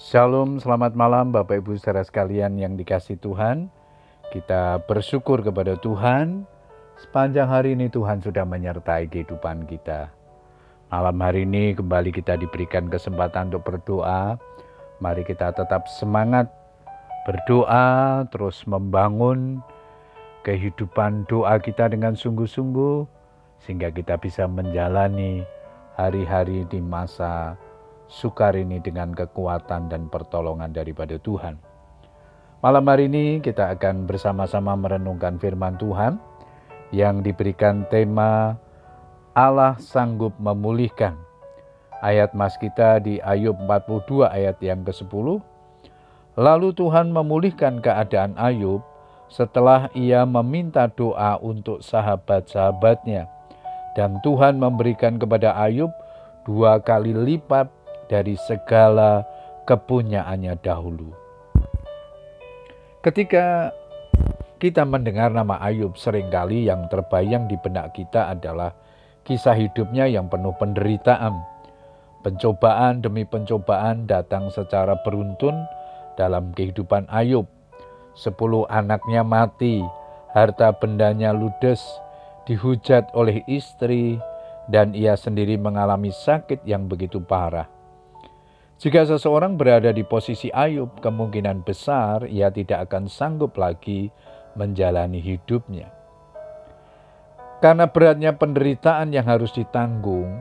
Shalom, selamat malam Bapak Ibu saudara sekalian yang dikasih Tuhan. Kita bersyukur kepada Tuhan. Sepanjang hari ini Tuhan sudah menyertai kehidupan kita. Malam hari ini kembali kita diberikan kesempatan untuk berdoa. Mari kita tetap semangat berdoa, terus membangun kehidupan doa kita dengan sungguh-sungguh sehingga kita bisa menjalani hari-hari di masa sukar ini dengan kekuatan dan pertolongan daripada Tuhan. Malam hari ini kita akan bersama-sama merenungkan firman Tuhan yang diberikan tema Allah sanggup memulihkan. Ayat mas kita di Ayub 42 ayat yang ke-10. Lalu Tuhan memulihkan keadaan Ayub setelah ia meminta doa untuk sahabat-sahabatnya. Dan Tuhan memberikan kepada Ayub dua kali lipat dari segala kepunyaannya dahulu. Ketika kita mendengar nama Ayub, sering kali yang terbayang di benak kita adalah kisah hidupnya yang penuh penderitaan. Pencobaan demi pencobaan datang secara beruntun dalam kehidupan Ayub. Sepuluh anaknya mati, harta bendanya ludes, dihujat oleh istri, dan ia sendiri mengalami sakit yang begitu parah. Jika seseorang berada di posisi Ayub, kemungkinan besar ia tidak akan sanggup lagi menjalani hidupnya. Karena beratnya penderitaan yang harus ditanggung,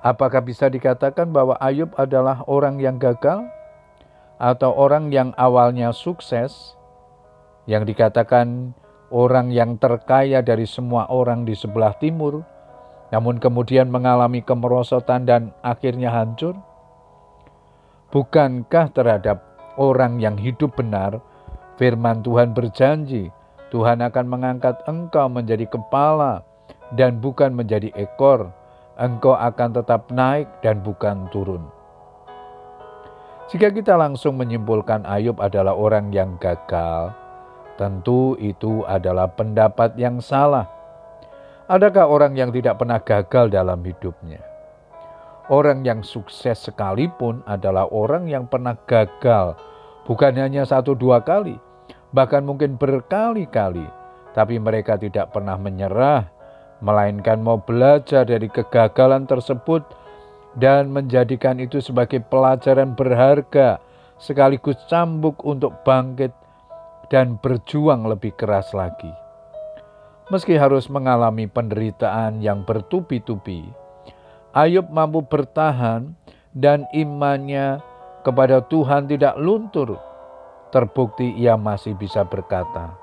apakah bisa dikatakan bahwa Ayub adalah orang yang gagal atau orang yang awalnya sukses, yang dikatakan orang yang terkaya dari semua orang di sebelah timur, namun kemudian mengalami kemerosotan dan akhirnya hancur? Bukankah terhadap orang yang hidup benar, firman Tuhan berjanji, Tuhan akan mengangkat engkau menjadi kepala dan bukan menjadi ekor. Engkau akan tetap naik dan bukan turun. Jika kita langsung menyimpulkan Ayub adalah orang yang gagal, tentu itu adalah pendapat yang salah. Adakah orang yang tidak pernah gagal dalam hidupnya? Orang yang sukses sekalipun adalah orang yang pernah gagal, bukan hanya satu dua kali, bahkan mungkin berkali-kali, tapi mereka tidak pernah menyerah, melainkan mau belajar dari kegagalan tersebut dan menjadikan itu sebagai pelajaran berharga, sekaligus cambuk untuk bangkit dan berjuang lebih keras lagi. Meski harus mengalami penderitaan yang bertubi-tubi, Ayub mampu bertahan dan imannya kepada Tuhan tidak luntur. Terbukti ia masih bisa berkata,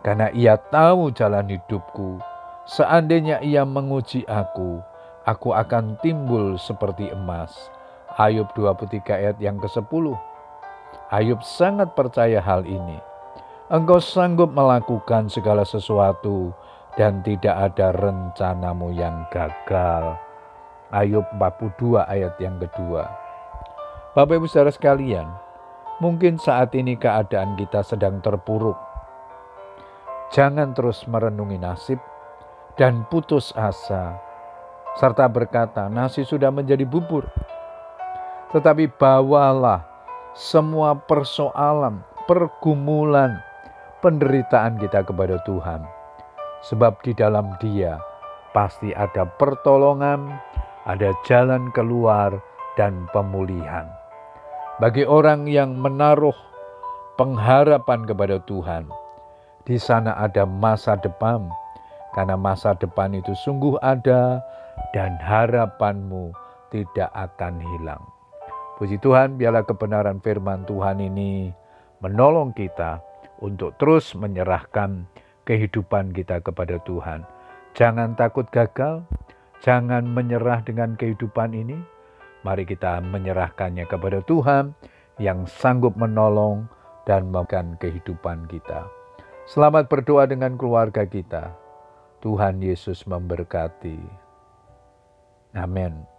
"Karena ia tahu jalan hidupku, seandainya ia menguji aku, aku akan timbul seperti emas." Ayub 23 ayat yang ke-10. Ayub sangat percaya hal ini. Engkau sanggup melakukan segala sesuatu dan tidak ada rencanamu yang gagal. Ayub 42 ayat yang kedua. Bapak Ibu Saudara sekalian, mungkin saat ini keadaan kita sedang terpuruk. Jangan terus merenungi nasib dan putus asa, serta berkata, nasi sudah menjadi bubur. Tetapi bawalah semua persoalan, pergumulan, penderitaan kita kepada Tuhan. Sebab di dalam dia pasti ada pertolongan, ada jalan keluar dan pemulihan. Bagi orang yang menaruh pengharapan kepada Tuhan, di sana ada masa depan, karena masa depan itu sungguh ada dan harapanmu tidak akan hilang. Puji Tuhan, biarlah kebenaran firman Tuhan ini menolong kita untuk terus menyerahkan kehidupan kita kepada Tuhan. Jangan takut gagal, Jangan menyerah dengan kehidupan ini. Mari kita menyerahkannya kepada Tuhan yang sanggup menolong dan memberikan kehidupan kita. Selamat berdoa dengan keluarga kita. Tuhan Yesus memberkati. Amin.